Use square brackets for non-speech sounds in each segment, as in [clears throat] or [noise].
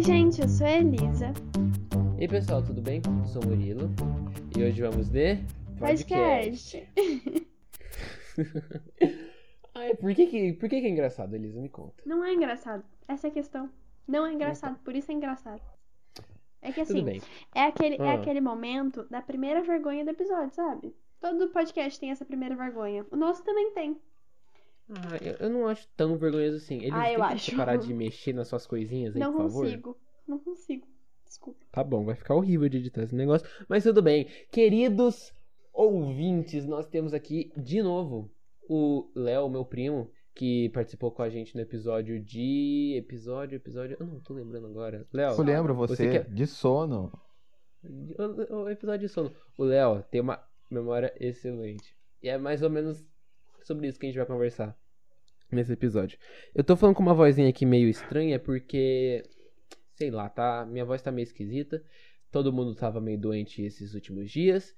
Oi, gente, eu sou a Elisa. E aí, pessoal, tudo bem? Eu sou o Murilo. E hoje vamos de Podcast. [laughs] Ai, por que que, por que que é engraçado, Elisa? Me conta. Não é engraçado. Essa é a questão. Não é engraçado, por isso é engraçado. É que assim, é aquele, é Ah. aquele momento da primeira vergonha do episódio, sabe? Todo podcast tem essa primeira vergonha. O nosso também tem. Ah, eu, eu não acho tão vergonhoso assim. Elisa, Ah, eu acho. parar de [laughs] mexer nas suas coisinhas aí, não por favor? consigo. Não consigo. Desculpa. Tá bom, vai ficar horrível de editar esse negócio. Mas tudo bem. Queridos ouvintes, nós temos aqui de novo o Léo, meu primo, que participou com a gente no episódio de. Episódio, episódio. Eu não tô lembrando agora. Léo. Eu lembro Você você, quer- de sono. O, o episódio de sono. O Léo tem uma memória excelente. E é mais ou menos sobre isso que a gente vai conversar nesse episódio. Eu tô falando com uma vozinha aqui meio estranha porque. Sei lá, tá? Minha voz tá meio esquisita. Todo mundo tava meio doente esses últimos dias.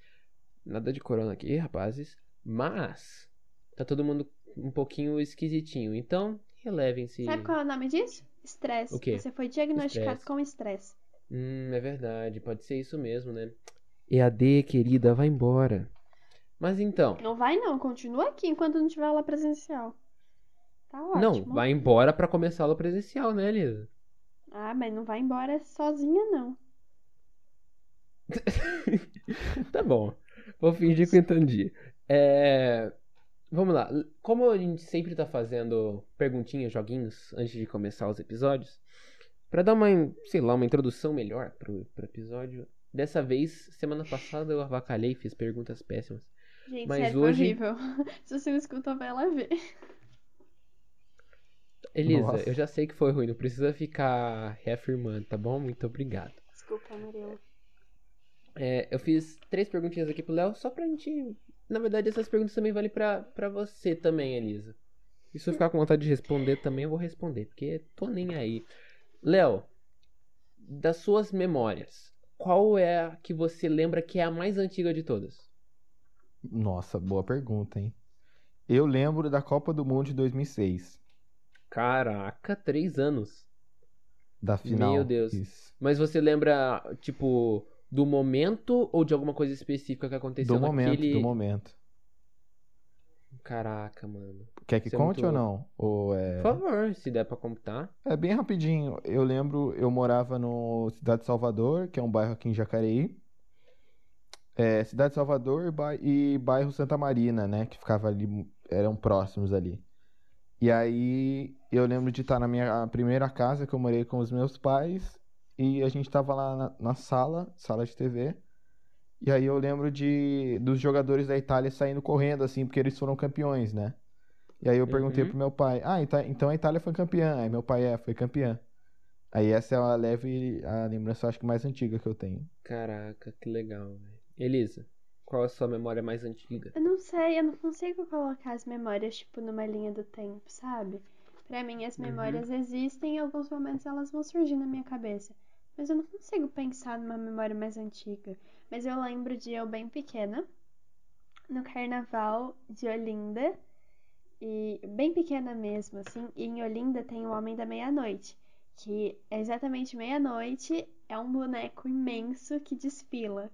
Nada de corona aqui, rapazes. Mas. Tá todo mundo um pouquinho esquisitinho. Então, relevem-se. Sabe qual é o nome disso? Estresse. O quê? Você foi diagnosticado Estresse. com estresse. Hum, é verdade. Pode ser isso mesmo, né? EAD, querida, vai embora. Mas então. Não vai não, continua aqui enquanto não tiver aula presencial. Tá ótimo. Não, vai embora pra começar a aula presencial, né, Elisa? Ah, mas não vai embora sozinha, não. [laughs] tá bom. Vou fingir que eu entendi. É... Vamos lá. Como a gente sempre tá fazendo perguntinhas, joguinhos, antes de começar os episódios, pra dar uma, sei lá, uma introdução melhor pro, pro episódio. Dessa vez, semana passada eu avacalhei, fiz perguntas péssimas. Gente, Mas sério, hoje- foi horrível. [laughs] Se você não escutou, vai lá ver. Elisa, Nossa. eu já sei que foi ruim, não precisa ficar reafirmando, tá bom? Muito obrigado. Desculpa, Murilo. É, eu fiz três perguntinhas aqui pro Léo, só pra gente. Na verdade, essas perguntas também valem pra, pra você também, Elisa. E se eu ficar com vontade de responder também, eu vou responder, porque tô nem aí. Léo, das suas memórias, qual é a que você lembra que é a mais antiga de todas? Nossa, boa pergunta, hein? Eu lembro da Copa do Mundo de 2006, Caraca, três anos. da final. Meu Deus. Isso. Mas você lembra, tipo, do momento ou de alguma coisa específica que aconteceu Do momento, naquele... do momento. Caraca, mano. Quer que Isso é conte muito ou não? Ou é... Por favor, se der pra computar. É bem rapidinho. Eu lembro, eu morava no Cidade de Salvador, que é um bairro aqui em Jacareí. É, Cidade de Salvador e bai- bairro Santa Marina, né? Que ficava ali, eram próximos ali. E aí eu lembro de estar na minha primeira casa que eu morei com os meus pais. E a gente tava lá na, na sala, sala de TV. E aí eu lembro de dos jogadores da Itália saindo correndo, assim, porque eles foram campeões, né? E aí eu perguntei Uhum. pro meu pai, ah, então, então a Itália foi campeã. Aí meu pai, é, foi campeã. Aí essa é a leve, a lembrança, acho que mais antiga que eu tenho. Caraca, que legal, velho. Elisa, qual a sua memória mais antiga? Eu não sei, eu não consigo colocar as memórias, tipo, numa linha do tempo, sabe? Pra mim, as Uhum. memórias existem e em alguns momentos elas vão surgir na minha cabeça. Mas eu não consigo pensar numa memória mais antiga. Mas eu lembro de eu bem pequena, no carnaval de Olinda. E bem pequena mesmo, assim. E em Olinda tem o Homem da Meia-Noite. Que é exatamente meia-noite, é um boneco imenso que desfila.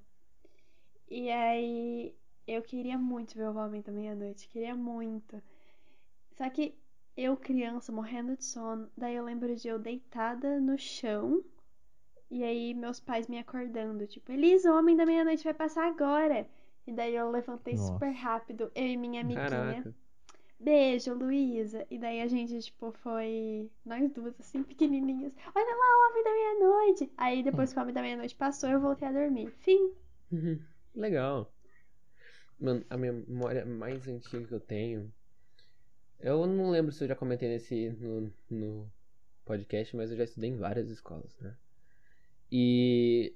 E aí eu queria muito ver o Homem da Meia-Noite, queria muito. Só que eu, criança, morrendo de sono, daí eu lembro de eu deitada no chão e aí meus pais me acordando, tipo, Elisa, o Homem da Meia-Noite vai passar agora. E daí eu levantei Nossa. super rápido, eu e minha amiguinha. Caraca. Beijo, Luísa. E daí a gente, tipo, foi. Nós duas, assim, pequenininhas. Olha lá o Homem da Meia-Noite. Aí depois que o Homem da Meia-Noite passou, eu voltei a dormir. Fim. [laughs] Legal. Mano, a memória mais antiga que eu tenho. Eu não lembro se eu já comentei nesse no, no podcast, mas eu já estudei em várias escolas, né? E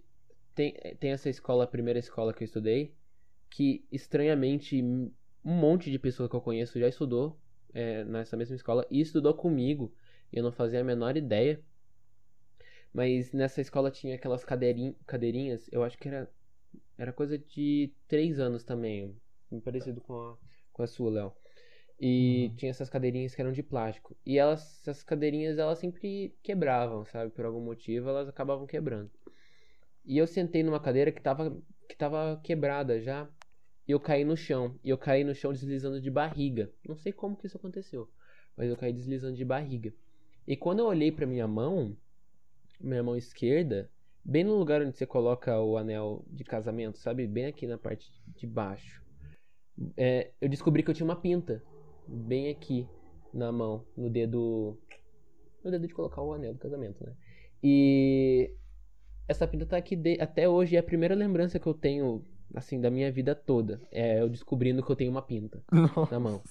tem, tem essa escola, a primeira escola que eu estudei, que estranhamente um monte de pessoa que eu conheço já estudou é, nessa mesma escola e estudou comigo. Eu não fazia a menor ideia. Mas nessa escola tinha aquelas cadeirin cadeirinhas, eu acho que era, era coisa de três anos também, parecido com a, com a sua, Léo. E Uhum. tinha essas cadeirinhas que eram de plástico. E elas, essas cadeirinhas, elas sempre quebravam, sabe? Por algum motivo, elas acabavam quebrando. E eu sentei numa cadeira que tava, que tava quebrada já. E eu caí no chão. E eu caí no chão deslizando de barriga. Não sei como que isso aconteceu. Mas eu caí deslizando de barriga. E quando eu olhei pra minha mão, minha mão esquerda, bem no lugar onde você coloca o anel de casamento, sabe? Bem aqui na parte de baixo. É, eu descobri que eu tinha uma pinta. Bem aqui na mão, no dedo. No dedo de colocar o anel do casamento, né? E essa pinta tá aqui de- até hoje. É a primeira lembrança que eu tenho, assim, da minha vida toda. É eu descobrindo que eu tenho uma pinta [laughs] na mão.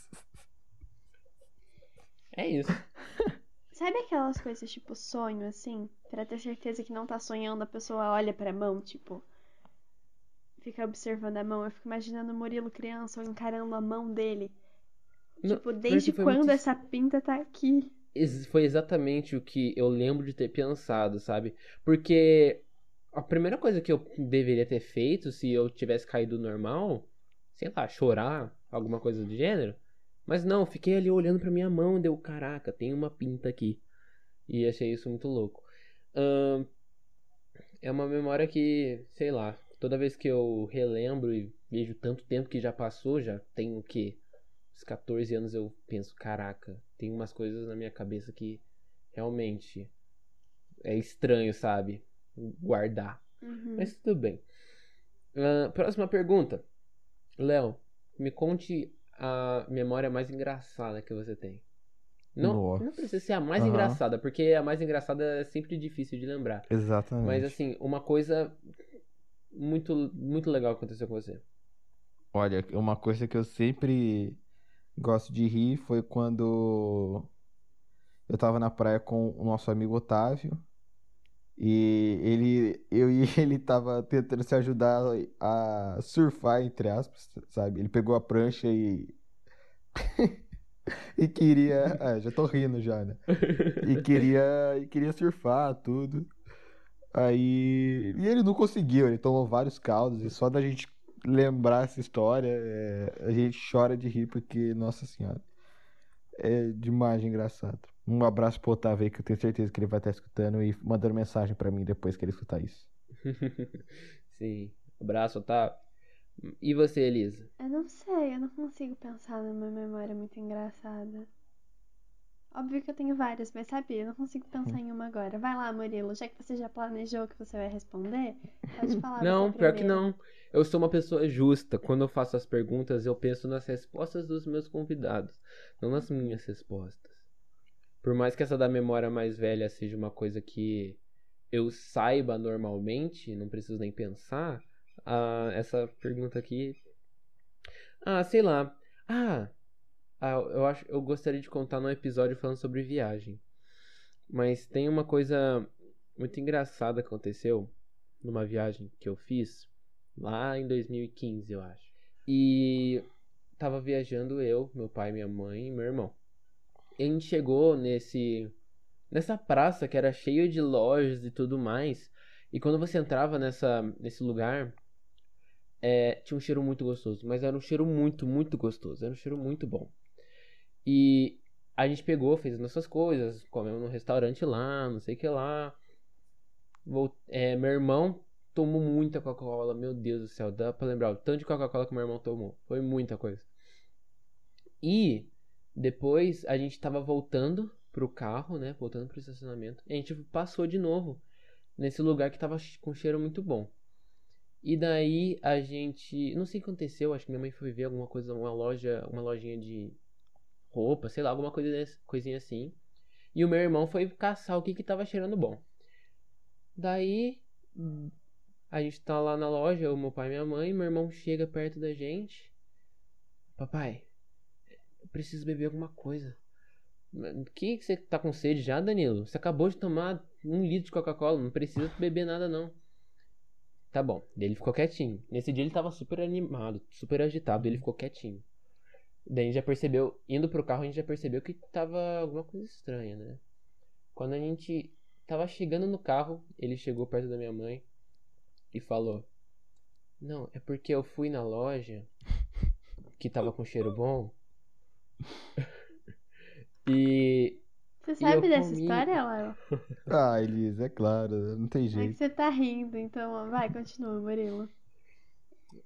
É isso. Sabe aquelas coisas tipo sonho, assim? Pra ter certeza que não tá sonhando, a pessoa olha pra mão, tipo. Fica observando a mão. Eu fico imaginando o Murilo criança ou encarando a mão dele. Não, Tipo, desde quando muito- essa pinta tá aqui? Foi exatamente o que eu lembro de ter pensado, sabe? Porque a primeira coisa que eu deveria ter feito se eu tivesse caído normal, sei lá, chorar, alguma coisa do gênero. Mas não, fiquei ali olhando pra minha mão e deu, caraca, tem uma pinta aqui. E achei isso muito louco. É uma memória que, sei lá, toda vez que eu relembro e vejo tanto tempo que já passou, já tem o quê? Uns 14 anos eu penso, caraca, tem umas coisas na minha cabeça que realmente é estranho, sabe? Guardar. Uhum. Mas tudo bem. Ah, próxima pergunta. Léo, me conte a memória mais engraçada que você tem. Não, Nossa. não precisa ser a mais Aham. engraçada, porque a mais engraçada é sempre difícil de lembrar. Exatamente. Mas assim, uma coisa muito, muito legal aconteceu com você. Olha, uma coisa que eu sempre gosto de rir foi quando eu tava na praia com o nosso amigo Otávio e ele, eu e [laughs] ele tava tentando se ajudar a surfar, entre aspas, sabe? Ele pegou a prancha e [laughs] e queria, ah, já tô rindo já, né? E queria, e queria surfar, tudo. Aí, e ele não conseguiu, ele tomou vários caldos, e só da gente lembrar essa história, é, a gente chora de rir, porque, nossa senhora, é demais de engraçado. Um abraço pro Otávio aí, que eu tenho certeza que ele vai estar escutando e mandando mensagem pra mim depois que ele escutar isso. [laughs] Sim. Abraço, Otávio. E você, Elisa? Eu não sei, eu não consigo pensar numa memória muito engraçada. Óbvio que eu tenho várias, mas sabe, eu não consigo pensar em uma agora. Vai lá, Murilo, já que você já planejou que você vai responder, pode falar. Não, pior que não. Eu sou uma pessoa justa. Quando eu faço as perguntas, eu penso nas respostas dos meus convidados, não nas minhas respostas. Por mais que essa da memória mais velha seja uma coisa que eu saiba normalmente, não preciso nem pensar, ah, essa pergunta aqui. Ah, sei lá. Ah, ah, eu acho, eu gostaria de contar num episódio falando sobre viagem. Mas tem uma coisa muito engraçada que aconteceu numa viagem que eu fiz lá em 2015, eu acho. E tava viajando eu, meu pai, minha mãe e meu irmão. A gente chegou nesse nessa praça que era cheio de lojas e tudo mais. E quando você entrava nessa nesse lugar, é, tinha um cheiro muito gostoso, mas era um cheiro muito, muito gostoso, era um cheiro muito bom. E a gente pegou, fez as nossas coisas, comemos num restaurante lá, não sei o que lá. É, meu irmão tomou muita Coca-Cola, meu Deus do céu, dá pra lembrar o tanto de Coca-Cola que meu irmão tomou. Foi muita coisa. E depois a gente tava voltando pro carro, né? Voltando pro estacionamento. E a gente passou de novo nesse lugar que tava com cheiro muito bom. E daí a gente. Não sei o que aconteceu, acho que minha mãe foi ver alguma coisa, uma loja, uma lojinha de roupa, sei lá, alguma coisa coisinha assim. E o meu irmão foi caçar o que que tava cheirando bom. Daí a gente tá lá na loja, o meu pai e minha mãe, meu irmão chega perto da gente. Papai, eu preciso beber alguma coisa. "Mas Que que você tá com sede já, Danilo? Você acabou de tomar um litro de Coca-Cola, não precisa beber nada não. Tá bom, ele ficou quietinho. Nesse dia ele tava super animado, super agitado, ele ficou quietinho. Daí a gente já percebeu, indo pro carro, a gente já percebeu que tava alguma coisa estranha, né? Quando a gente tava chegando no carro, ele chegou perto da minha mãe e falou: Não, é porque eu fui na loja que tava com cheiro bom E. Você E sabe dessa comi- história, Léo? Ah, Elisa, é claro, não tem É que jeito. você tá rindo, então vai, continua, Murilo.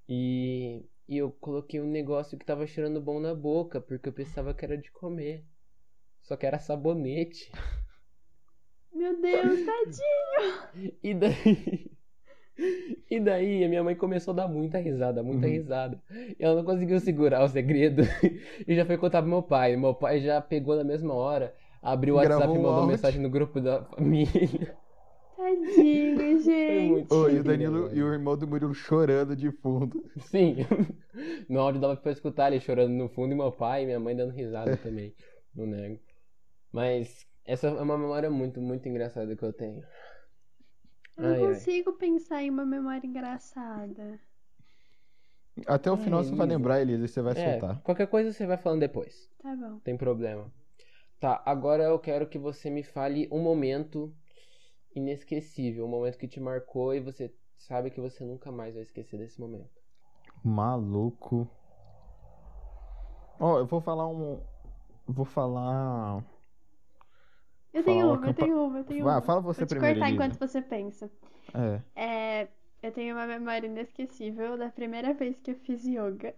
E, e eu coloquei um negócio que tava cheirando bom na boca, porque eu pensava que era de comer. Só que era sabonete. Meu Deus, tadinho! [laughs] E daí. E daí a minha mãe começou a dar muita risada, muita Uhum. risada. E ela não conseguiu segurar o segredo. [laughs] E já foi contar pro meu pai. Meu pai já pegou na mesma hora, abriu o Gravou WhatsApp e mandou áudio. mensagem no grupo da família. Tadinho, [laughs] gente. e o Danilo e o irmão do Murilo chorando de fundo. Sim. [laughs] No áudio dava pra escutar ele chorando no fundo e meu pai e minha mãe dando risada também. Não nego. Mas essa é uma memória muito, muito engraçada que eu tenho. Eu não Ai, ai. consigo pensar em uma memória engraçada. Até o Ai, final você vai lembrar, Elisa, e você vai É, soltar. qualquer coisa você vai falando depois. Tá bom. Não tem problema. Tá, agora eu quero que você me fale um momento inesquecível, um momento que te marcou e você sabe que você nunca mais vai esquecer desse momento. Maluco. Ó, eu vou falar um. Vou falar. Eu Fala tenho uma uma, eu tenho uma, eu tenho uma. fala você Vou te primeiro, cortar enquanto você pensa. É. É, eu tenho uma memória inesquecível da primeira vez que eu fiz yoga.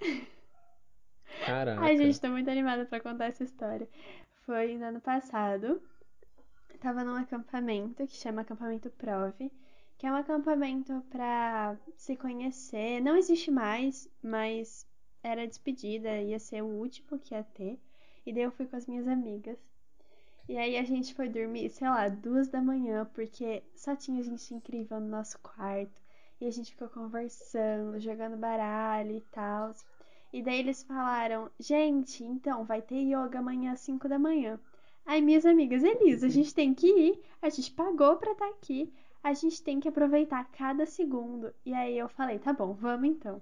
Caraca. Ai, gente, tô muito animada pra contar essa história. Foi no ano passado. Eu tava num acampamento que chama Acampamento Prove, que é um acampamento pra se conhecer. Não existe mais, mas era despedida, ia ser o último que ia ter. E daí eu fui com as minhas amigas. E aí a gente foi dormir, sei lá, duas da manhã, porque só tinha gente incrível no nosso quarto. E a gente ficou conversando, jogando baralho e tal. E daí eles falaram, gente, então vai ter yoga amanhã às 5 da manhã. Aí minhas amigas, Elisa, a gente tem que ir, a gente pagou pra estar aqui, a gente tem que aproveitar cada segundo. E aí eu falei, tá bom, vamos então.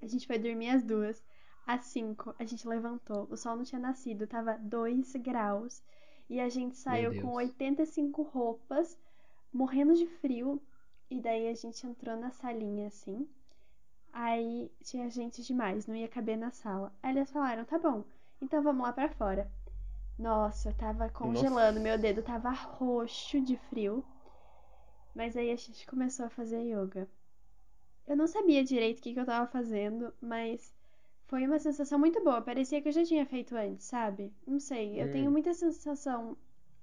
A gente foi dormir às duas, às 5 a gente levantou, o sol não tinha nascido, tava 2 graus. E a gente saiu com Deus. 85 roupas, morrendo de frio. E daí a gente entrou na salinha assim. Aí tinha gente demais, não ia caber na sala. Aí eles falaram: tá bom, então vamos lá pra fora. Nossa, eu tava congelando, meu dedo tava roxo de frio. Mas aí a gente começou a fazer yoga. Eu não sabia direito o que, que eu tava fazendo, mas foi uma sensação muito boa. Parecia que eu já tinha feito antes, sabe? Não sei, eu Hum. tenho muita sensação,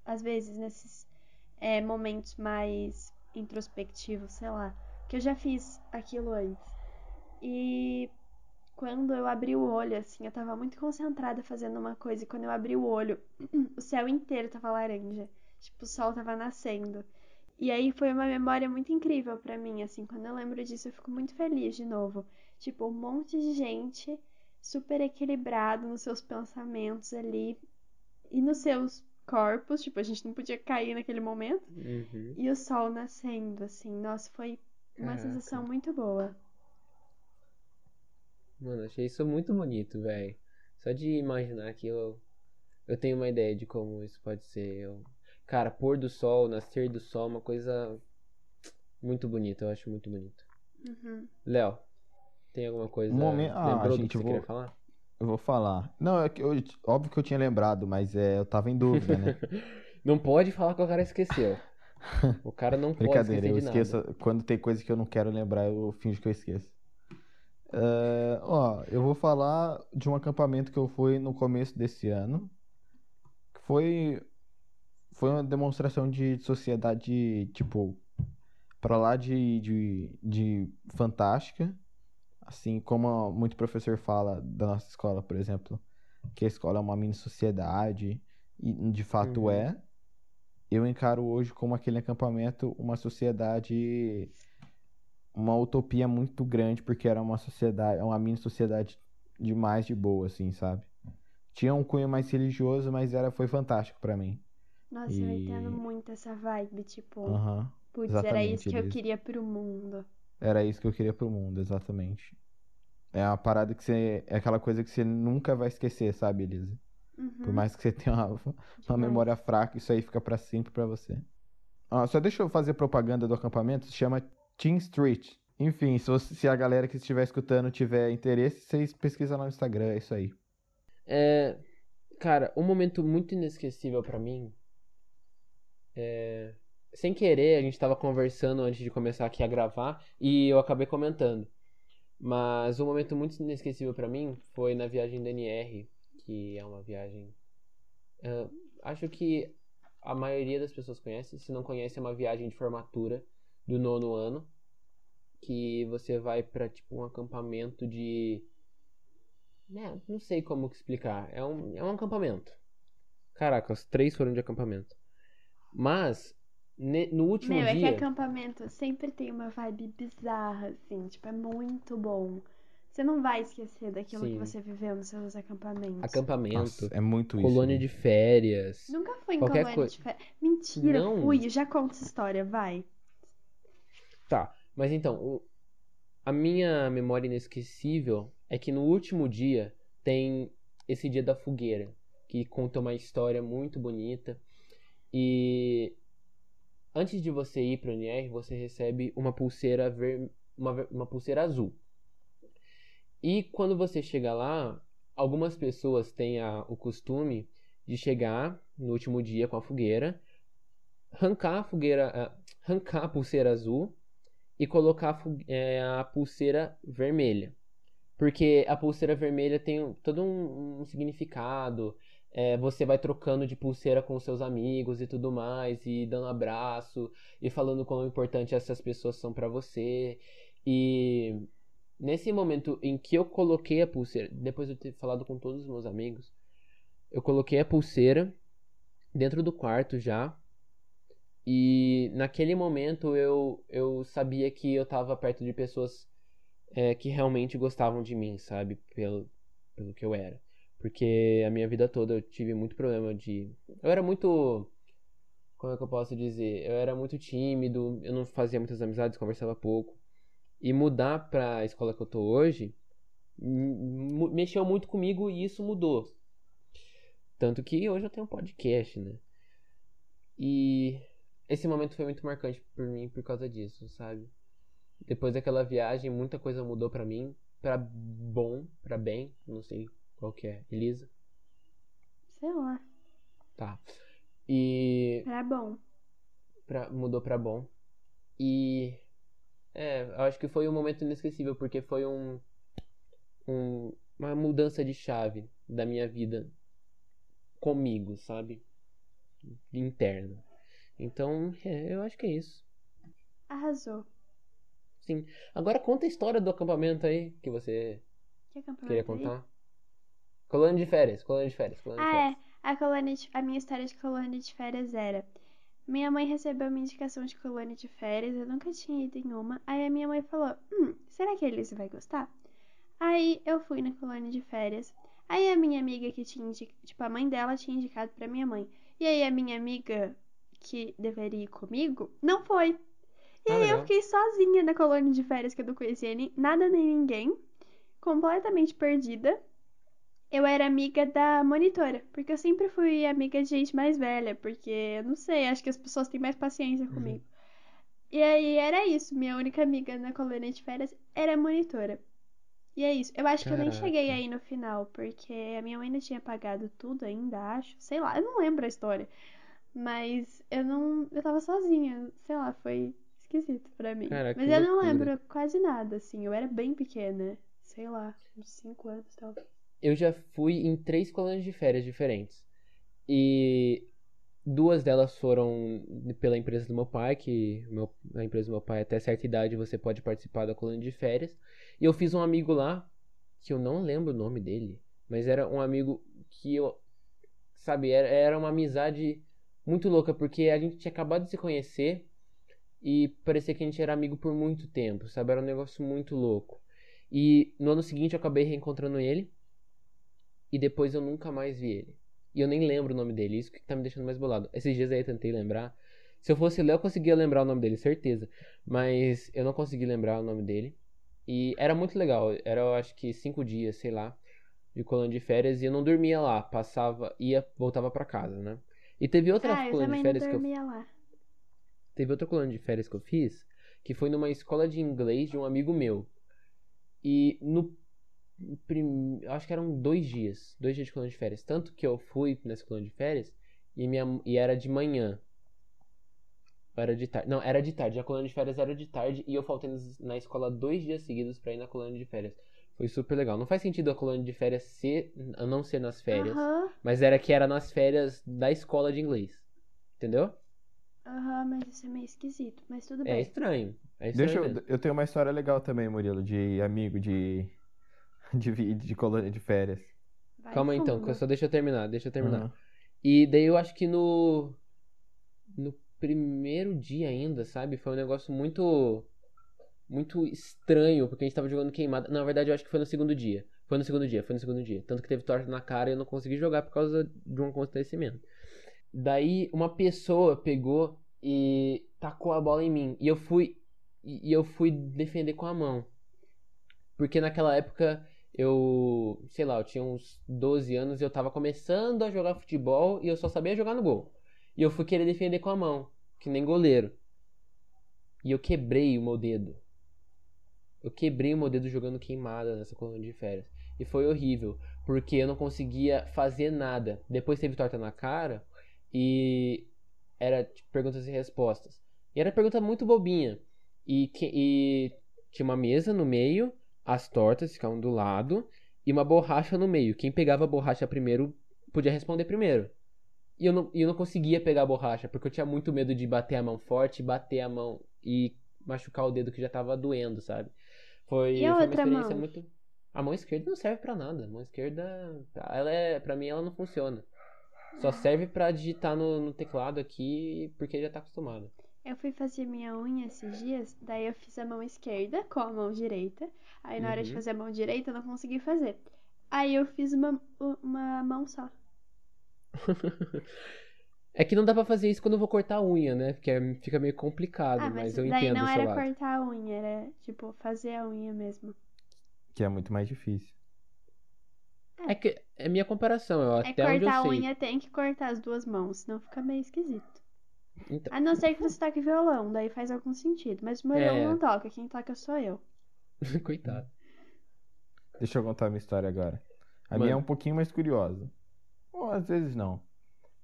às vezes, nesses é, momentos mais introspectivos, sei lá, que eu já fiz aquilo antes. E quando eu abri o olho, assim, eu tava muito concentrada fazendo uma coisa, e quando eu abri o olho, [clears throat] o céu inteiro tava laranja. Tipo, o sol tava nascendo. E aí foi uma memória muito incrível pra mim, assim, quando eu lembro disso eu fico muito feliz de novo. Tipo, um monte de gente super equilibrado nos seus pensamentos ali e nos seus corpos, tipo, a gente não podia cair naquele momento. Uhum. E o sol nascendo, assim, nossa, foi uma Caraca. sensação muito boa. Mano, achei isso muito bonito, velho. Só de imaginar que eu. Eu tenho uma ideia de como isso pode ser. Eu... Cara, pôr do sol, nascer do sol, uma coisa muito bonita. Eu acho muito bonito. Uhum. Léo, tem alguma coisa. Um momento- ah, gente, que vou- falar? Eu vou falar. Não, é que eu, óbvio que eu tinha lembrado, mas é, eu tava em dúvida, né? [laughs] Não pode falar que o cara esqueceu. O cara não [laughs] pode Brincadeira, eu de esqueço. nada. Quando tem coisa que eu não quero lembrar, eu finjo que eu esqueço. É, ó, eu vou falar de um acampamento que eu fui no começo desse ano. Foi, foi uma demonstração de sociedade, tipo, pra lá de, de, de fantástica. Assim como muito professor fala da nossa escola, por exemplo, que a escola é uma mini sociedade, e de fato Uhum. é. Eu encaro hoje como aquele acampamento uma sociedade, uma utopia muito grande, porque era uma sociedade, uma mini sociedade demais de boa, assim, sabe? Tinha um cunho mais religioso, mas era, foi fantástico pra mim. Nossa, eu E- entendo muito essa vibe, tipo, Aham. putz, era isso que eu queria pro mundo. Era isso que eu queria pro mundo, exatamente. É uma parada que você. É aquela coisa que você nunca vai esquecer, sabe, Elisa? Por Uhum. mais que você tenha uma, uma memória fraca, isso aí fica pra sempre pra você. Ah, só deixa eu fazer propaganda do acampamento, se chama Team Street. Enfim, se, você- se a galera que estiver escutando tiver interesse, vocês pesquisam lá no Instagram, é isso aí. É, Cara, um momento muito inesquecível pra mim é. Sem querer, a gente tava conversando antes de começar aqui a gravar e eu acabei comentando. Mas um momento muito inesquecível pra mim foi na viagem da NR, que é uma viagem. é, acho que a maioria das pessoas conhece. Se não conhece, é uma viagem de formatura do nono ano. Que você vai pra tipo um acampamento de. Né, não sei como explicar. É um, é um acampamento. Caraca, os três foram de acampamento. Mas, no último Meu, é que dia. acampamento sempre tem uma vibe bizarra, assim, tipo, é muito bom. Você não vai esquecer daquilo que Sim. você viveu nos seus acampamentos. Acampamento, Nossa, é muito isso. colônia né? de férias. Nunca fui em Qualquer colônia coi- de férias. Mentira, Não. fui. Já conta essa história, vai. Tá, mas então, o- a minha memória inesquecível é que no último dia tem esse dia da fogueira, que conta uma história muito bonita. E antes de você ir para o NR, você recebe uma pulseira ver... uma, uma pulseira azul. E quando você chega lá, algumas pessoas têm a- o costume de chegar no último dia com a fogueira, arrancar a fogueira, ah, arrancar a pulseira azul e colocar a, é, a pulseira vermelha. Porque a pulseira vermelha tem todo um, um significado. É, você vai trocando de pulseira com seus amigos e tudo mais, e dando abraço, e falando quão importante essas pessoas são pra você. E nesse momento em que eu coloquei a pulseira, depois de ter falado com todos os meus amigos, eu coloquei a pulseira dentro do quarto já. E naquele momento eu, eu sabia que eu tava perto de pessoas é, que realmente gostavam de mim, sabe? Pelo, pelo que eu era. Porque a minha vida toda eu tive muito problema de. Eu era muito. Como é que eu posso dizer? Eu era muito tímido, eu não fazia muitas amizades, conversava pouco. E mudar pra escola que eu tô hoje mexeu muito comigo e isso mudou. Tanto que hoje eu tenho um podcast, né? E esse momento foi muito marcante por mim por causa disso, sabe? Depois daquela viagem, muita coisa mudou pra mim, pra bom, pra bem, não sei qual que é. Elisa? Sei lá. Tá. E Era bom. pra, mudou pra bom. E é, eu acho que foi um momento inesquecível, porque foi um, um uma mudança de chave da minha vida comigo, sabe? Interna. Então, é, eu acho que é isso. Arrasou. Sim. Agora conta a história do acampamento aí que você Que acampamento queria aí? Colônia de férias, colônia de férias, colônia de Ah, é. férias. A, colônia de- a minha história de colônia de férias era. Minha mãe recebeu uma indicação de colônia de férias, eu nunca tinha ido em uma. Aí a minha mãe falou: Hum, será que Elise vai gostar? Aí eu fui na colônia de férias. Aí a minha amiga que tinha indicado, tipo, a mãe dela tinha indicado pra minha mãe. E aí a minha amiga que deveria ir comigo não foi. E Ah, aí eu fiquei sozinha na colônia de férias que eu não conhecia nem, nada nem ninguém, completamente perdida. Eu era amiga da monitora, porque eu sempre fui amiga de gente mais velha, porque eu não sei, acho que as pessoas têm mais paciência Uhum. comigo. E aí era isso, minha única amiga na colônia de férias era a monitora. E é isso. Eu acho que eu nem Caraca. cheguei aí no final, porque a minha mãe não tinha pagado tudo ainda, acho. Sei lá, eu não lembro a história. Mas eu não. Eu tava sozinha, sei lá, foi esquisito pra mim. Mas eu não loucura. lembro quase nada, assim. Eu era bem pequena. Sei lá, uns 5 anos talvez. Eu já fui em três colônias de férias diferentes. E duas delas foram pela empresa do meu pai, que meu, a empresa do meu pai, até certa idade, você pode participar da colônia de férias. E eu fiz um amigo lá, que eu não lembro o nome dele, mas era um amigo que eu. Sabe, era, era uma amizade muito louca, porque a gente tinha acabado de se conhecer e parecia que a gente era amigo por muito tempo, sabe? Era um negócio muito louco. E no ano seguinte eu acabei reencontrando ele e depois eu nunca mais vi ele. E eu nem lembro o nome dele, isso que tá me deixando mais bolado. Esses dias aí eu tentei lembrar. Se eu fosse Léo, eu conseguia lembrar o nome dele, certeza. Mas eu não consegui lembrar o nome dele. E era muito legal. Era, eu acho que cinco dias, sei lá, de colônia de férias. E eu não dormia lá. Passava, ia, voltava pra casa, né? E teve outra ah, colônia de férias que eu dormia lá. Teve outra colônia de férias que eu fiz, que foi numa escola de inglês de um amigo meu. E no prim... eu acho que eram dois dias. Dois dias de colônia de férias. Tanto que eu fui nessa colônia de férias e, minha... e era de manhã. Era de tarde. Não, era de tarde. A colônia de férias era de tarde e eu faltei na escola dois dias seguidos pra ir na colônia de férias. Foi super legal. Não faz sentido a colônia de férias ser, não ser nas férias. Aham, Mas era que era nas férias da escola de inglês. Entendeu? aham, mas isso é meio esquisito. Mas tudo É bem. estranho. É estranho Deixa eu, eu tenho uma história legal também, Murilo, de amigo de [laughs] de, de colônia de férias. Vai Calma então, fundo. só deixa eu terminar, deixa eu terminar. Aham. E daí eu acho que no. No primeiro dia ainda, sabe? Foi um negócio muito. Muito estranho, porque a gente tava jogando queimada. Na verdade, eu acho que foi no segundo dia. Foi no segundo dia, foi no segundo dia. Tanto que teve torta na cara e eu não consegui jogar por causa de um acontecimento. Daí uma pessoa pegou e tacou a bola em mim. E eu fui. E e eu fui defender com a mão. Porque naquela época eu, sei lá, eu tinha uns 12 anos e eu tava começando a jogar futebol e eu só sabia jogar no gol. E eu fui querer defender com a mão, que nem goleiro. E eu quebrei o meu dedo. Eu quebrei o meu dedo jogando queimada nessa colônia de férias. E foi horrível, porque eu não conseguia fazer nada. Depois teve torta na cara e era tipo, perguntas e respostas. E era pergunta muito bobinha. E, que- e tinha uma mesa no meio, as tortas ficavam do lado e uma borracha no meio. Quem pegava a borracha primeiro podia responder primeiro. E eu não, eu não conseguia pegar a borracha, porque eu tinha muito medo de bater a mão forte, bater a mão e machucar o dedo que já tava doendo, sabe? Foi, E a foi uma outra experiência mão? muito. A mão esquerda não serve pra nada. A mão esquerda, ela é, para mim ela não funciona. Só serve pra digitar no, no teclado aqui, porque já tá acostumado. Eu fui fazer minha unha esses dias, daí eu fiz a mão esquerda com a mão direita. Aí na hora de Uhum. fazer a mão direita eu não consegui fazer. Aí eu fiz uma, uma mão só. [laughs] É que não dá pra fazer isso quando eu vou cortar a unha, né? Porque é- fica meio complicado, Ah, mas, mas eu daí entendo não o seu era lado. cortar a unha, era tipo fazer a unha mesmo. Que é muito mais difícil. É que é minha comparação, eu, É até onde eu cortar a sei. unha tem que cortar as duas mãos, senão fica meio esquisito. Então, A não ser que você toque violão, daí faz algum sentido. Mas o meu É. não toca, quem toca sou eu. [laughs] coitado. Deixa eu contar a minha história agora. A Mano. minha é um pouquinho mais curiosa. Ou às vezes não.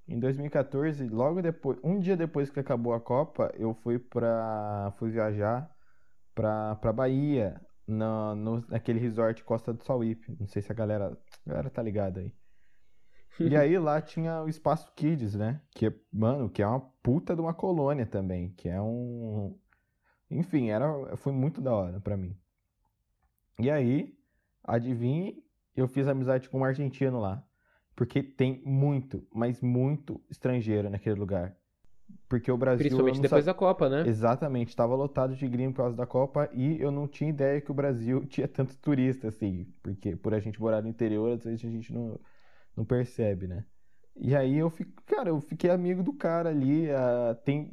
Em 2014, logo depois, um dia depois que acabou a Copa, eu fui pra. fui viajar pra, pra Bahia, na, no, naquele resort Costa do Sauípe. Não sei se a galera, a galera tá ligada aí. E [laughs] aí lá tinha o Espaço Kids, né? Que, é- mano, que é uma puta de uma colônia também. Que é um. Enfim, era, foi muito da hora pra mim. E aí, adivinhe, eu fiz amizade com um argentino lá. Porque tem muito, mas muito estrangeiro naquele lugar. Porque o Brasil. Principalmente depois sa- da Copa, né? Exatamente, estava lotado de gringo por causa da Copa e eu não tinha ideia que o Brasil [laughs] tinha tanto turista assim, porque por a gente morar no interior, às vezes a gente não, não percebe, né? E aí eu fico, cara, eu fiquei amigo do cara ali, a, tem,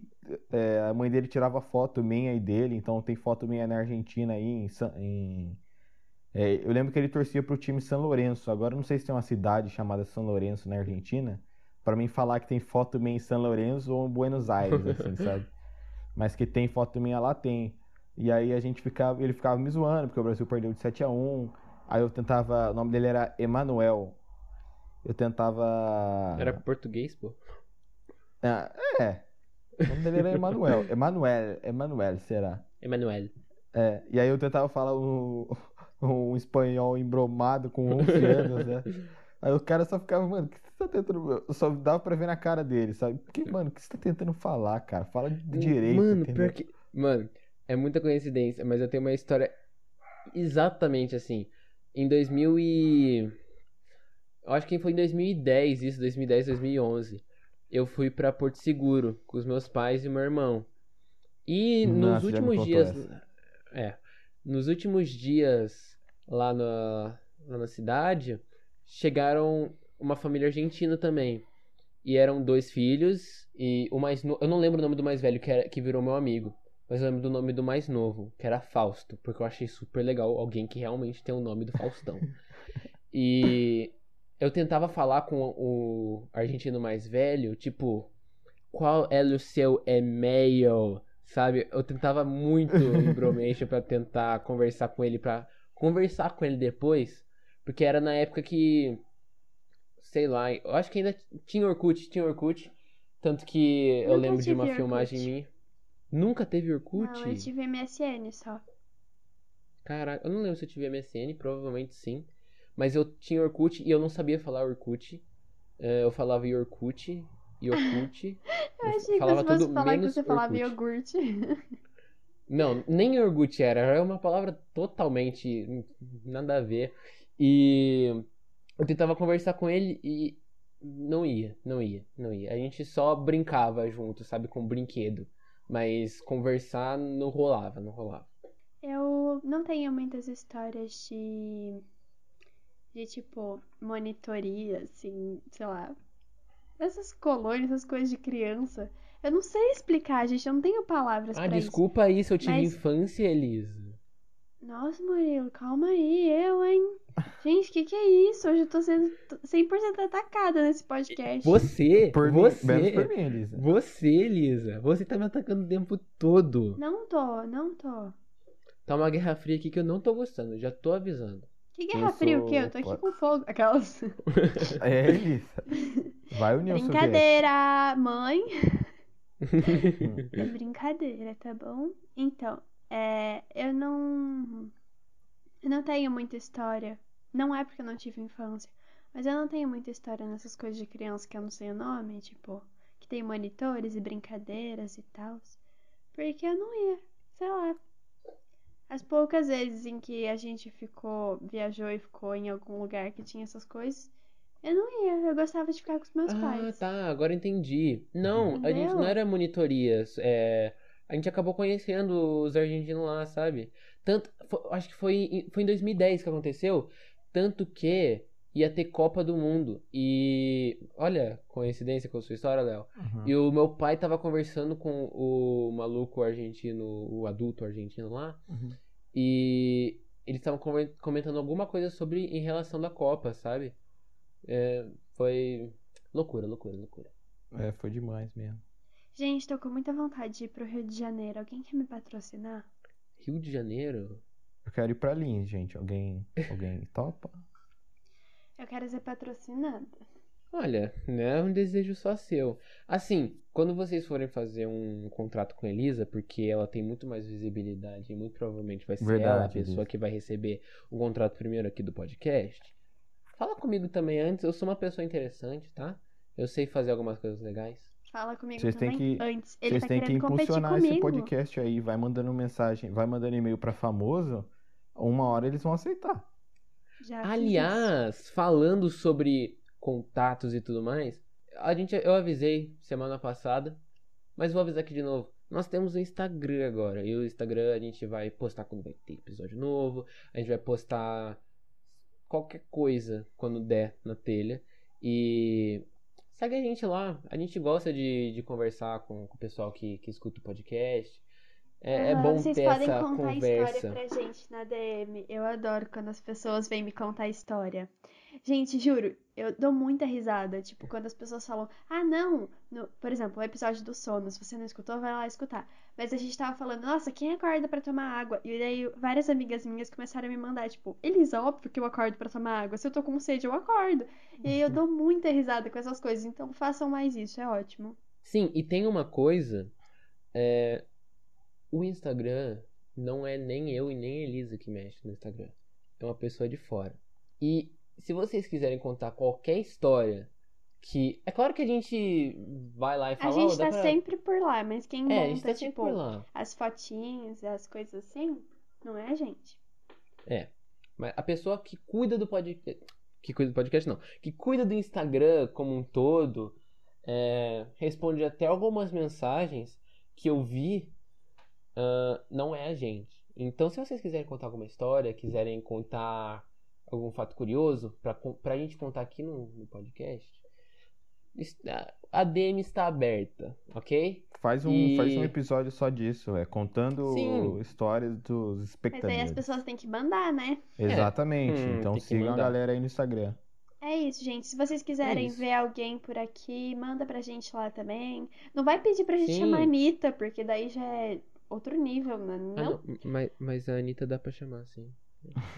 é, a mãe dele tirava foto minha e dele, então tem foto minha na Argentina aí, em, em- é, eu lembro que ele torcia pro time São Lourenço, agora eu não sei se tem uma cidade chamada São Lourenço na Argentina, pra mim falar que tem foto minha em São Lourenço ou em Buenos Aires, assim, [laughs] sabe? Mas que tem foto minha lá, tem. E aí a gente ficava, ele ficava me zoando, porque o Brasil perdeu de 7 a 1 Aí eu tentava, o nome dele era Emanuel. Eu tentava. Era português, pô. Ah, é. O nome dele era Emanuel. [laughs] Emanuel, Emanuel, será? Emanuel. É, e aí eu tentava falar um, [laughs] um espanhol embromado com 11 anos, né? Aí o cara só ficava, mano, o que você tá tentando. Só dava pra ver na cara dele, sabe? Que, mano, o que você tá tentando falar, cara? Fala de direito, Mano, entendeu? pior que. Mano, é muita coincidência, mas eu tenho uma história exatamente assim. Em 2000 e. Eu acho que foi em 2010, isso, 2010, 2011. Eu fui pra Porto Seguro com os meus pais e meu irmão. E nos Nossa, me últimos dias. essa. É. Nos últimos dias lá na, lá na cidade, chegaram uma família argentina também. E eram dois filhos e o mais no... eu não lembro o nome do mais velho que, era... que virou meu amigo, mas eu lembro do nome do mais novo, que era Fausto, porque eu achei super legal alguém que realmente tem o nome do Faustão. [laughs] e eu tentava falar com o argentino mais velho, tipo, qual é o seu e-mail? Sabe? Eu tentava muito [laughs] em bromation pra tentar conversar com ele, pra conversar com ele depois, Porque era na época que. Sei lá, eu acho que ainda tinha Orkut, tinha Orkut. Tanto que eu Nunca lembro de uma Orkut. filmagem minha. Nunca teve Orkut? Não, eu tive MSN só. Caraca, eu não lembro se eu tive MSN, provavelmente sim. Mas eu tinha Orkut e eu não sabia falar Orkut. É, eu falava Yorkut, Yorkut. [laughs] Eu achei que falava você fosse tudo falar que menos você falava Orkut. iogurte. [laughs] Não, nem iogurte era, era uma palavra totalmente nada a ver. E eu tentava conversar com ele e não ia, não ia, não ia. A gente só brincava junto, sabe, com brinquedo. Mas conversar não rolava, não rolava. Eu não tenho muitas histórias de. De tipo, monitoria, assim, sei lá. Essas colônias, essas coisas de criança. Eu não sei explicar, gente. Eu não tenho palavras Ah, pra isso. desculpa aí se eu tive Mas- infância, Elisa. Nossa, Murilo, calma aí, eu, hein? Gente, que que é isso? Hoje eu tô sendo 100% atacada nesse podcast. Você, Por mim, menos você, por mim, Elisa. você, Elisa, você tá me atacando o tempo todo. Não tô, não tô. Tá uma guerra fria aqui que eu não tô gostando, já tô avisando. Que guerra fria o quê? Eu tô aqui com fogo. Aquelas. [laughs] É, Elisa. Vai, União Soviética. Brincadeira, mãe. [laughs] É brincadeira, tá bom? Então, é, eu não. Eu não tenho muita história. Não é porque eu não tive infância. Mas eu não tenho muita história nessas coisas de criança que eu não sei o nome, tipo, que tem monitores e brincadeiras e tal. Porque eu não ia, sei lá. As poucas vezes em que a gente ficou, viajou e ficou em algum lugar que tinha essas coisas, eu não ia. Eu gostava de ficar com os meus Ah, pais. tá, agora entendi. Não, a gente Entendeu? não era monitorias. É, a gente acabou conhecendo os argentinos lá, sabe? Tanto, fo- acho que foi, foi em 2010 que aconteceu. Tanto que ia ter Copa do Mundo. E olha, coincidência com a sua história, Léo. Uhum. E o meu pai tava conversando com o maluco argentino, o adulto argentino lá. Uhum. E eles estavam comen- comentando alguma coisa sobre em relação da Copa, sabe? É, foi loucura, loucura, loucura. É, foi demais mesmo. Gente, tô com muita vontade de ir pro Rio de Janeiro. Alguém quer me patrocinar? Rio de Janeiro? Eu quero ir pra Lins, gente. Alguém, alguém topa? Eu quero ser patrocinada. Olha, não é um desejo só seu. Assim, quando vocês forem fazer um contrato com a Elisa, porque ela tem muito mais visibilidade e muito provavelmente vai ser ela a Verdade, pessoa Elisa. que vai receber o contrato primeiro aqui do podcast, fala comigo também antes. Eu sou uma pessoa interessante, tá? Eu sei fazer algumas coisas legais. Fala comigo Vocês também que- antes. Ele Vocês tá têm que impulsionar esse podcast aí. Vai mandando mensagem, vai mandando e-mail pra famoso. Uma hora eles vão aceitar. Já Aliás, falando sobre contatos e tudo mais, a gente, eu avisei semana passada, mas vou avisar aqui de novo. Nós temos o Instagram agora. E o Instagram a gente vai postar quando vai ter episódio novo. A gente vai postar qualquer coisa quando der na telha. E segue a gente lá. A gente gosta de, de conversar com, com o pessoal que, que escuta o podcast. É, é Aham, bom Vocês ter podem essa contar conversa. história pra gente na DM. Eu adoro quando as pessoas vêm me contar história. Gente, juro, eu dou muita risada. Tipo, quando as pessoas falam, ah, não. No- por exemplo, o episódio do sono. Se você não escutou, vai lá escutar. Mas a gente tava falando, nossa, quem acorda pra tomar água? E daí várias amigas minhas começaram a me mandar, tipo, Elisa, óbvio que eu acordo pra tomar água. Se eu tô com sede, eu acordo. E aí eu dou muita risada com essas coisas. Então façam mais isso, é ótimo. Sim, e tem uma coisa. é, o Instagram não é nem eu e nem a Elisa que mexe no Instagram. É uma pessoa de fora. E se vocês quiserem contar qualquer história que. É claro que a gente vai lá e A fala. gente "Oh, tá pra-" sempre por lá, mas quem É, a gente monta, tá tipo, por lá. as fotinhas, as coisas assim, não é a gente. É. Mas a pessoa que cuida do podcast. Que cuida do podcast, não. Que cuida do Instagram como um todo. é, responde até algumas mensagens que eu vi. Ah, não é a gente. Então, se vocês quiserem contar alguma história, quiserem contar algum fato curioso pra, con- pra gente contar aqui no, no podcast, a DM está aberta, ok? Faz um, E- faz um episódio só disso, é contando Sim. histórias dos Mas aí as espectadores. pessoas têm que mandar, né? Exatamente. Hum, então sigam a galera aí no Instagram. É isso, gente. Se vocês quiserem isso. ver alguém por aqui, manda pra gente lá também. Não vai pedir pra gente Sim. chamar a Anitta, porque daí já é outro nível, né? Ah, Não? não, mas, mas a Anitta dá pra chamar, sim.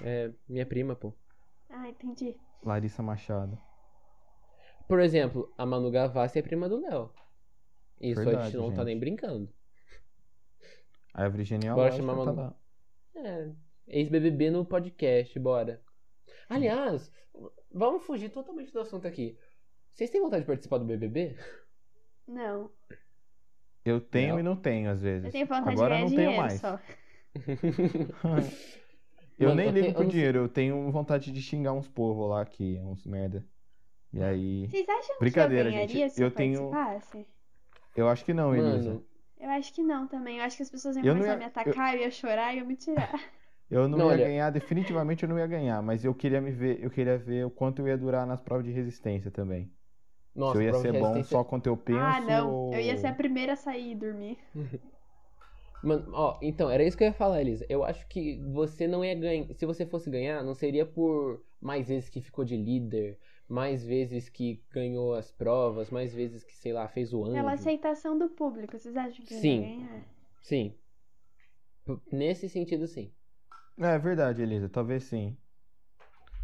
É minha prima, pô. Ah, entendi. Larissa Machado. Por exemplo, a Manu Gavassi é prima do Léo. Isso a Verdade, gente não tá gente. nem brincando. A Virginia Bora Lógica chamar tá uma- lá. É, ex-BBB no podcast, bora. Aliás, vamos fugir totalmente do assunto aqui. Vocês têm vontade de participar do BBB? Não. Eu tenho Não. e não tenho, às vezes. Eu tenho vontade Agora de não ganhar tenho dinheiro mais. só. Eu Mano, nem eu ligo tenho- eu não sei- dinheiro, eu tenho vontade de xingar uns povos lá que uns merda. E aí. Vocês acham Brincadeira, que eu gente. ganharia se eu, Eu tenho- participasse? Eu acho que não, Elisa. Mano, Eu acho que não também. Eu acho que as pessoas iam Eu não começar ia- a me atacar, eu... ia chorar e eu ia me tirar. [laughs] Eu não, Não, ia olha- ganhar, definitivamente eu não ia ganhar, mas eu queria me ver, eu queria ver o quanto eu ia durar nas provas de resistência também. Nossa, Se eu ia ser bom só quanto eu penso. ah, não. ou- Eu ia ser a primeira a sair e dormir. [laughs] Mano, ó, então, era isso que eu ia falar, Elisa. Eu acho que você não ia ganhar. Se você fosse ganhar, não seria por mais vezes que ficou de líder, mais vezes que ganhou as provas, mais vezes que, sei lá, fez o anjo. Pela aceitação do público. Vocês acham que Sim. ia ganhar? Sim. P- Nesse sentido, sim. É verdade, Elisa, talvez sim.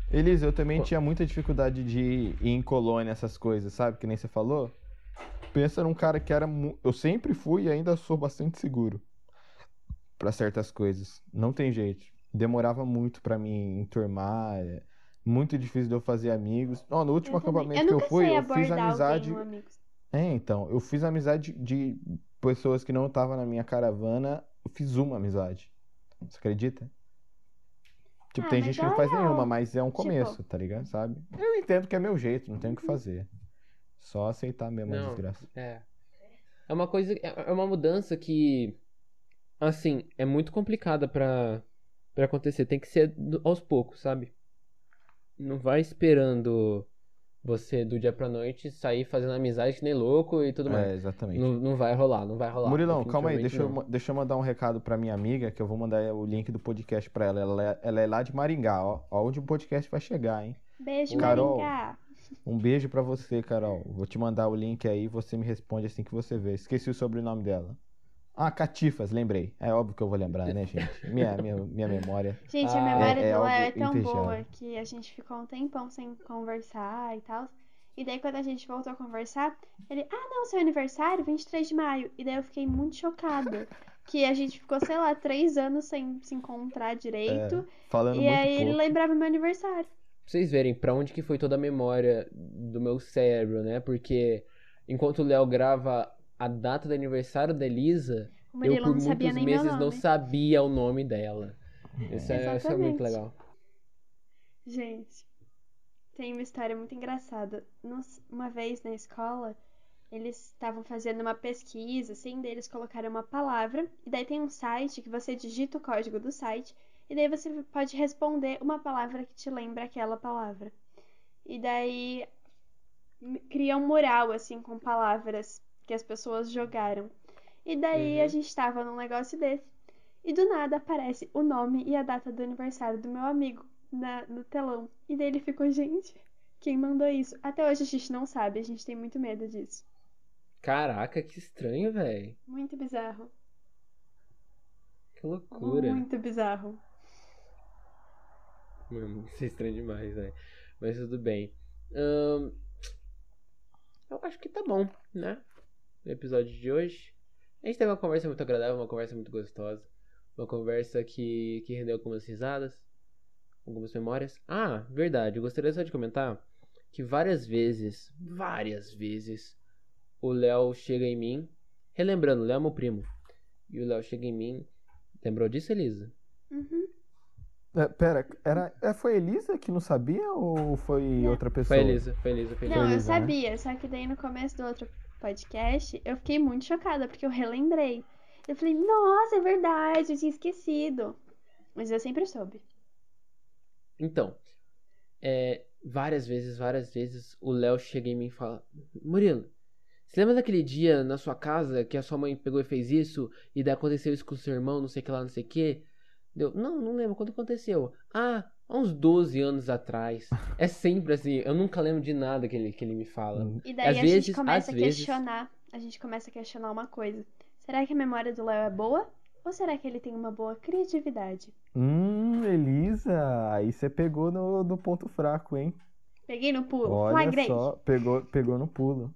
Elisa, eu também Pô. tinha muita dificuldade de ir em colônia, essas coisas, sabe? Que nem você falou. Pensa num cara que era. mu- Eu sempre fui e ainda sou bastante seguro pra certas coisas. Não tem jeito. Demorava muito pra me enturmar. é Muito difícil de eu fazer amigos. Ó, no último Eu acampamento eu que eu fui, eu fiz amizade. alguém. É, então, eu fiz amizade de pessoas que não estavam na minha caravana. Eu fiz uma amizade. Você acredita? Tipo, Ah, tem mas gente que é não faz legal. nenhuma, mas é um Tipo- começo, tá ligado? Sabe? Eu entendo que é meu jeito, não tenho o que fazer. Só aceitar mesmo a Não. desgraça. É. É uma coisa. É é uma mudança que. Assim, é muito complicada pra, pra acontecer. Tem que ser do- aos poucos, sabe? Não vai esperando você do dia pra noite sair fazendo amizade que nem louco e tudo mais. É, exatamente. Não, não vai rolar, não vai rolar. Murilão, calma aí, deixa eu, deixa eu mandar um recado pra minha amiga, que eu vou mandar o link do podcast pra ela. Ela é, ela é lá de Maringá, ó. Ó onde o podcast vai chegar, hein? Beijo, Carol. Maringá. Um beijo pra você, Carol. Vou te mandar o link aí, você me responde assim que você vê. Esqueci o sobrenome dela. Ah, Catifas, lembrei. É óbvio que eu vou lembrar, né, gente? Minha, minha, minha memória. [laughs] Gente, Ah, a memória é- é do Léo algo é tão invejável. boa que a gente ficou um tempão sem conversar e tal. E daí, quando a gente voltou a conversar, ele, ah, não, seu aniversário, 23 de maio. E daí eu fiquei muito chocada. [laughs] Que a gente ficou, sei lá, três anos sem se encontrar direito. Falando e muito aí ele pouco. lembrava meu aniversário. Pra vocês verem pra onde que foi toda a memória do meu cérebro, né? Porque enquanto o Léo grava a data do aniversário da Elisa, eu por muitos meses não sabia o nome dela. Isso é, isso é muito legal. Gente, tem uma história muito engraçada. Uma vez na escola, eles estavam fazendo uma pesquisa, assim, daí eles colocaram uma palavra, e daí tem um site que você digita o código do site, e daí você pode responder uma palavra que te lembra aquela palavra. E daí cria um mural, assim, com palavras que as pessoas jogaram. E daí Uhum. a gente tava num negócio desse. E do nada aparece o nome e a data do aniversário do meu amigo na- no telão. E daí ele ficou, gente, quem mandou isso? Até hoje a gente não sabe, a gente tem muito medo disso. Caraca, que estranho, velho. Muito bizarro. Que loucura. Muito bizarro. Mano, isso é estranho demais, velho. Mas tudo bem. Eu acho que tá bom, né? No episódio de hoje. A gente teve uma conversa muito agradável, uma conversa muito gostosa. Uma conversa que, que rendeu algumas risadas, algumas memórias. Ah, verdade, eu gostaria só de comentar que várias vezes, várias vezes, o Léo chega em mim. Relembrando, o Léo é meu primo. E o Léo chega em mim. Lembrou disso, Elisa? Uhum. É, pera, era, é, foi Elisa que não sabia ou foi outra pessoa? Foi Elisa, foi a Elisa, foi Elisa. Não, eu Elisa, né? sabia, só que daí no começo do outro podcast eu fiquei muito chocada, porque eu relembrei. Eu falei, nossa, é verdade, eu tinha esquecido. Mas eu sempre soube. Então, é, várias vezes, várias vezes, o Léo chega em mim e fala: Murilo, você lembra daquele dia na sua casa que a sua mãe pegou e fez isso? E daí aconteceu isso com o seu irmão, não sei o que lá, não sei o que? Não, não lembro quando aconteceu. Ah, há uns 12 anos atrás. É sempre assim, eu nunca lembro de nada que ele, que ele me fala. Hum. E daí Às a vezes- gente começa a às vezes- questionar. A gente começa a questionar uma coisa. Será que a memória do Léo é boa Ou será que ele tem uma boa criatividade? Hum, Elisa, aí você pegou no, no ponto fraco, hein? Peguei no pulo, Olha flagrante. só, pegou, pegou no pulo.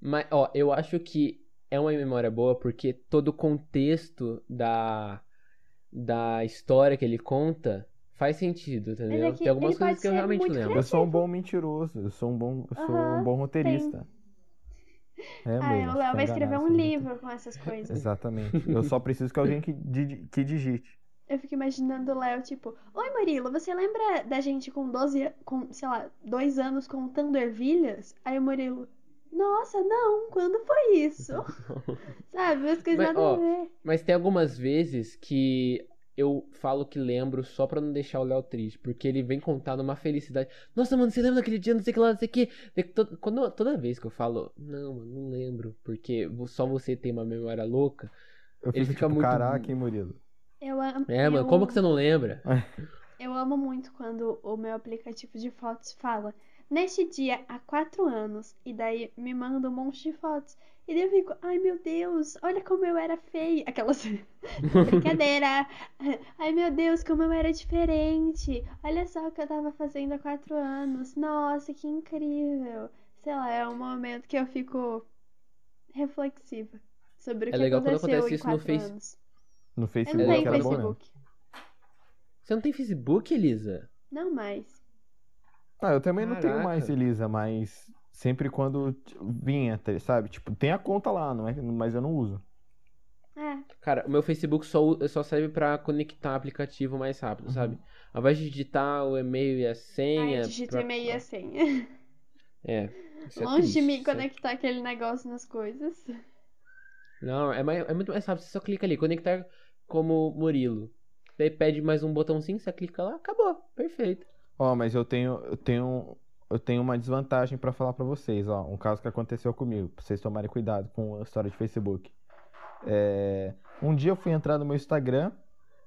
Mas, ó, eu acho que é uma memória boa porque todo o contexto da, da história que ele conta faz sentido, entendeu? é que Tem algumas coisas que eu realmente lembro. Eu sou um bom mentiroso, eu sou um bom, eu sou um Aham, bom roteirista. É, Ah, o Léo tá vai escrever um livro com essas coisas. Exatamente. Eu só preciso que alguém que, que digite. Eu fico imaginando o Léo, tipo, Oi Murilo, você lembra da gente com 12, a- com, sei lá, dois anos contando ervilhas? Aí o Murilo, nossa, não, quando foi isso? [laughs] Sabe, umas coisas Mas, nada ó, a ver. Mas tem algumas vezes que eu falo que lembro só pra não deixar o Léo triste, porque ele vem contar numa felicidade. Nossa, mano, você lembra daquele dia, não sei o que lá, não sei o que. Daí to- Quando, toda vez que eu falo, não, mano, não lembro, porque só você tem uma memória louca. Eu Ele fico fica tipo, muito- caraca, hein, Murilo? Eu amo. É, mano, eu, como que você não lembra? Eu amo muito quando o meu aplicativo de fotos fala. Neste dia, há quatro anos. E daí me manda um monte de fotos. E daí eu fico, ai meu Deus, olha como eu era feia. [laughs] Aquelas. [laughs] Brincadeira! Ai meu Deus, como eu era diferente. Olha só o que eu tava fazendo há quatro anos. Nossa, que incrível. Sei lá, é um momento que eu fico reflexiva sobre o É que legal quando aconteceu acontece em isso no quatro Face- anos. No Eu Facebook não legal tenho era quando bom. Facebook. Você não tem Facebook, Elisa? Não mais. Ah, eu também não tenho Caraca. mais, Elisa, mas sempre quando vinha, sabe? Tipo, tem a conta lá, não é? mas eu não uso. É. Cara, o meu Facebook só, só serve pra conectar aplicativo mais rápido, sabe? Ao invés de digitar o e-mail e a senha. Ai, digita pra- o e-mail e a [laughs] senha. É. isso é Longe de triste, mim isso é- conectar aquele negócio nas coisas. Não, é, mais- é muito mais rápido. Você só clica ali, conectar como Murilo. Daí pede mais um botãozinho, você clica lá, acabou. Perfeito. Ó, mas eu tenho, eu tenho, eu tenho uma desvantagem pra falar pra vocês, ó, um caso que aconteceu comigo, pra vocês tomarem cuidado com a história de Facebook. É, um dia eu fui entrar no meu Instagram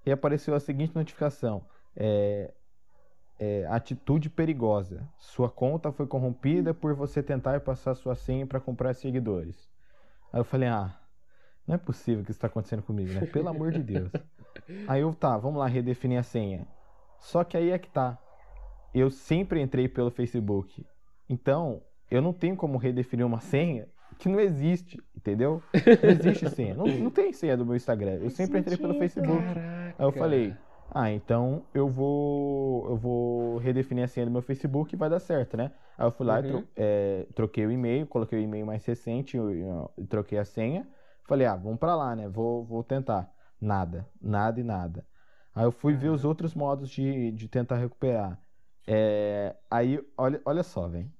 e apareceu a seguinte notificação: é, é, atitude perigosa. Sua conta foi corrompida por você tentar passar sua senha pra comprar seguidores. Aí eu falei, ah, não é possível que isso tá acontecendo comigo, né? Pelo amor de Deus. [laughs] Aí eu, tá, vamos lá redefinir a senha. Só que aí é que tá. Eu sempre entrei pelo Facebook. Então, eu não tenho como redefinir uma senha que não existe, entendeu? Não existe senha. Não, não tem senha do meu Instagram. Eu sempre entrei pelo. Facebook. Caraca. Aí eu falei, ah, então eu vou eu vou redefinir a senha do meu Facebook e vai dar certo, né? Aí eu fui lá e tro- Uhum. é, troquei o e-mail, coloquei o e-mail mais recente eu- eu- e troquei a senha. Falei, ah, vamos pra lá, né? Vou, vou tentar. Nada, nada e nada. Aí eu fui ver os outros modos de, de tentar recuperar. É, aí, olha, olha só, velho.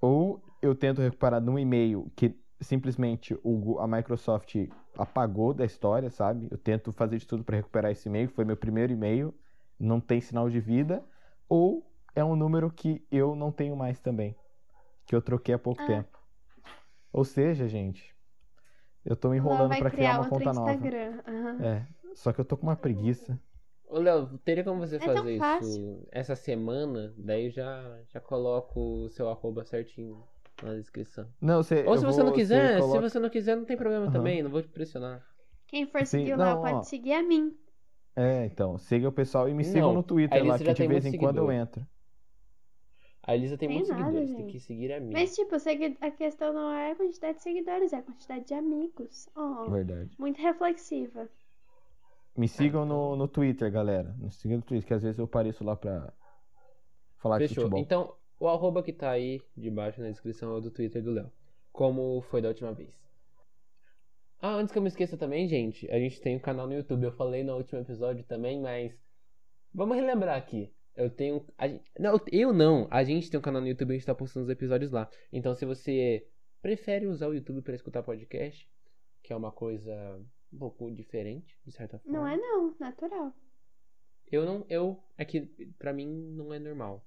Ou eu tento recuperar num e-mail que simplesmente o, a Microsoft apagou da história, sabe? Eu tento fazer de tudo para recuperar esse e-mail, que foi meu primeiro e-mail, não tem sinal de vida. Ou é um número que eu não tenho mais também, que eu troquei há pouco Ah. tempo. Ou seja, gente, eu tô me enrolando para criar uma outro conta nova. Instagram. aham. É, só que eu tô com uma preguiça. Ô, Léo, teria como você É fazer isso fácil. essa semana? Daí já, já coloco o seu arroba certinho na descrição. Não, você, Ou se você vou- não quiser, coloca- se você não quiser, não tem problema Aham. também, não vou te pressionar. Quem for Sim, seguir o não, ó. pode seguir a mim. É, então, siga o pessoal e me sigam Não, no Twitter lá, que de tem vez em muito quando eu seguidor. entro. A Elisa tem Tem muitos nada, seguidores, tem gente. que seguir a minha. Mas, tipo, a questão não é a quantidade de seguidores, é a quantidade de amigos. Oh, Verdade. muito reflexiva. Me sigam no, no Twitter, galera. Me sigam no Twitter, que às vezes eu apareço lá pra falar de Fechou. futebol. Então, o arroba que tá aí debaixo na descrição é o do Twitter do Léo. Como foi da última vez. Ah, antes que eu me esqueça também, gente, a gente tem um canal no YouTube. Eu falei no último episódio também, mas. Vamos relembrar aqui. Eu tenho. a gen- não, eu não. A gente tem um canal no YouTube e a gente tá postando os episódios lá. Então, se você prefere usar o YouTube para escutar podcast, que é uma coisa um pouco diferente, de certa forma. Não é não, natural. Eu não. Eu. É que pra mim não é normal.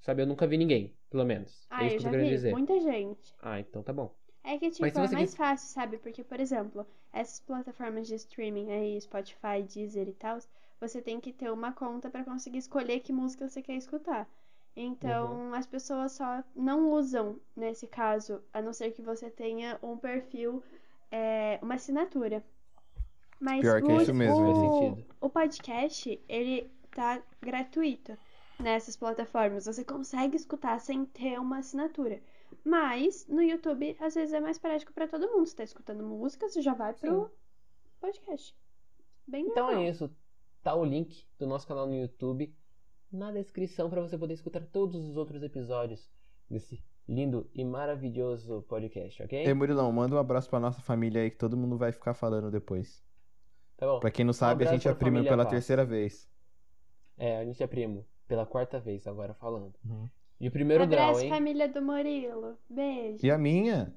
Sabe, eu nunca vi ninguém, pelo menos. Ah, é isso eu que já eu querendo vi. dizer. Muita gente. Ah, então tá bom. É que, tipo, é mais quis- fácil, sabe? Porque, por exemplo, essas plataformas de streaming aí, Spotify, Deezer e tal, você tem que ter uma conta pra conseguir escolher que música você quer escutar. Então, Uhum. as pessoas só não usam, nesse caso, a não ser que você tenha um perfil, é, uma assinatura. Mas Pior que o, é isso mesmo, o, sentido. o podcast, ele tá gratuito nessas plataformas. Você consegue escutar sem ter uma assinatura. Mas no YouTube, às vezes é mais prático pra todo mundo. Você tá escutando música, você já vai pro podcast. Bem Então normal. é isso. Tá o link do nosso canal no YouTube na descrição para você poder escutar todos os outros episódios desse lindo e maravilhoso podcast, ok? Ei, Murilão, manda um abraço pra nossa família aí que todo mundo vai ficar falando depois. Tá bom? Pra quem não sabe, a abraço gente é primo pela Vaz. terceira vez. É, a gente é primo. Pela quarta vez agora falando. Uhum. De primeiro Abraço, grau, hein? família do Murilo. Beijo. E a minha?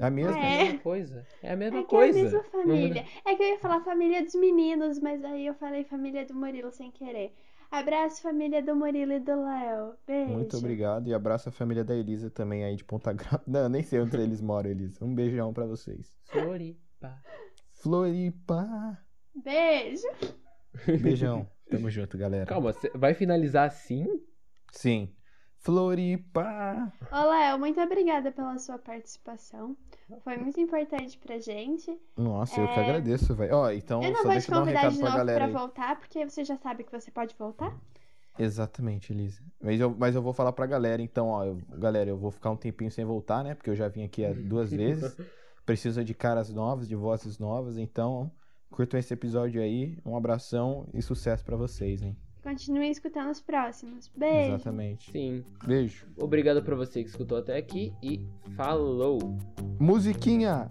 A minha. É a É. mesma coisa. É a mesma É que é a coisa. mesma Não família. É que eu ia falar família dos meninos, mas aí eu falei família do Murilo sem querer. Abraço, família do Murilo e do Léo. Beijo. Muito obrigado e abraço a família da Elisa também aí de Ponta Grossa. [laughs] Não, nem sei onde eles moram, Elisa. Um beijão pra vocês. Floripa. Floripa. Beijo. Beijão. [laughs] Tamo junto, galera. Calma, vai finalizar assim? Sim. Floripa. Léo, muito obrigada pela sua participação. Foi muito importante pra gente. Nossa, eu que É. agradeço, velho. Ó, então eu não só vou te deixa eu dar um convidar recado de pra novo galera pra aí. voltar, porque você já sabe que você pode voltar. Exatamente, Elisa. Mas eu, mas eu vou falar pra galera, então, ó, eu- galera, eu vou ficar um tempinho sem voltar, né? Porque eu já vim aqui duas [laughs] vezes. Preciso de caras novas, de vozes novas, então curtam esse episódio aí. Um abração e sucesso pra vocês, hein? Continue escutando os próximos. Beijo. Exatamente. Sim. Beijo. Obrigado pra você que escutou até aqui e falou! Musiquinha!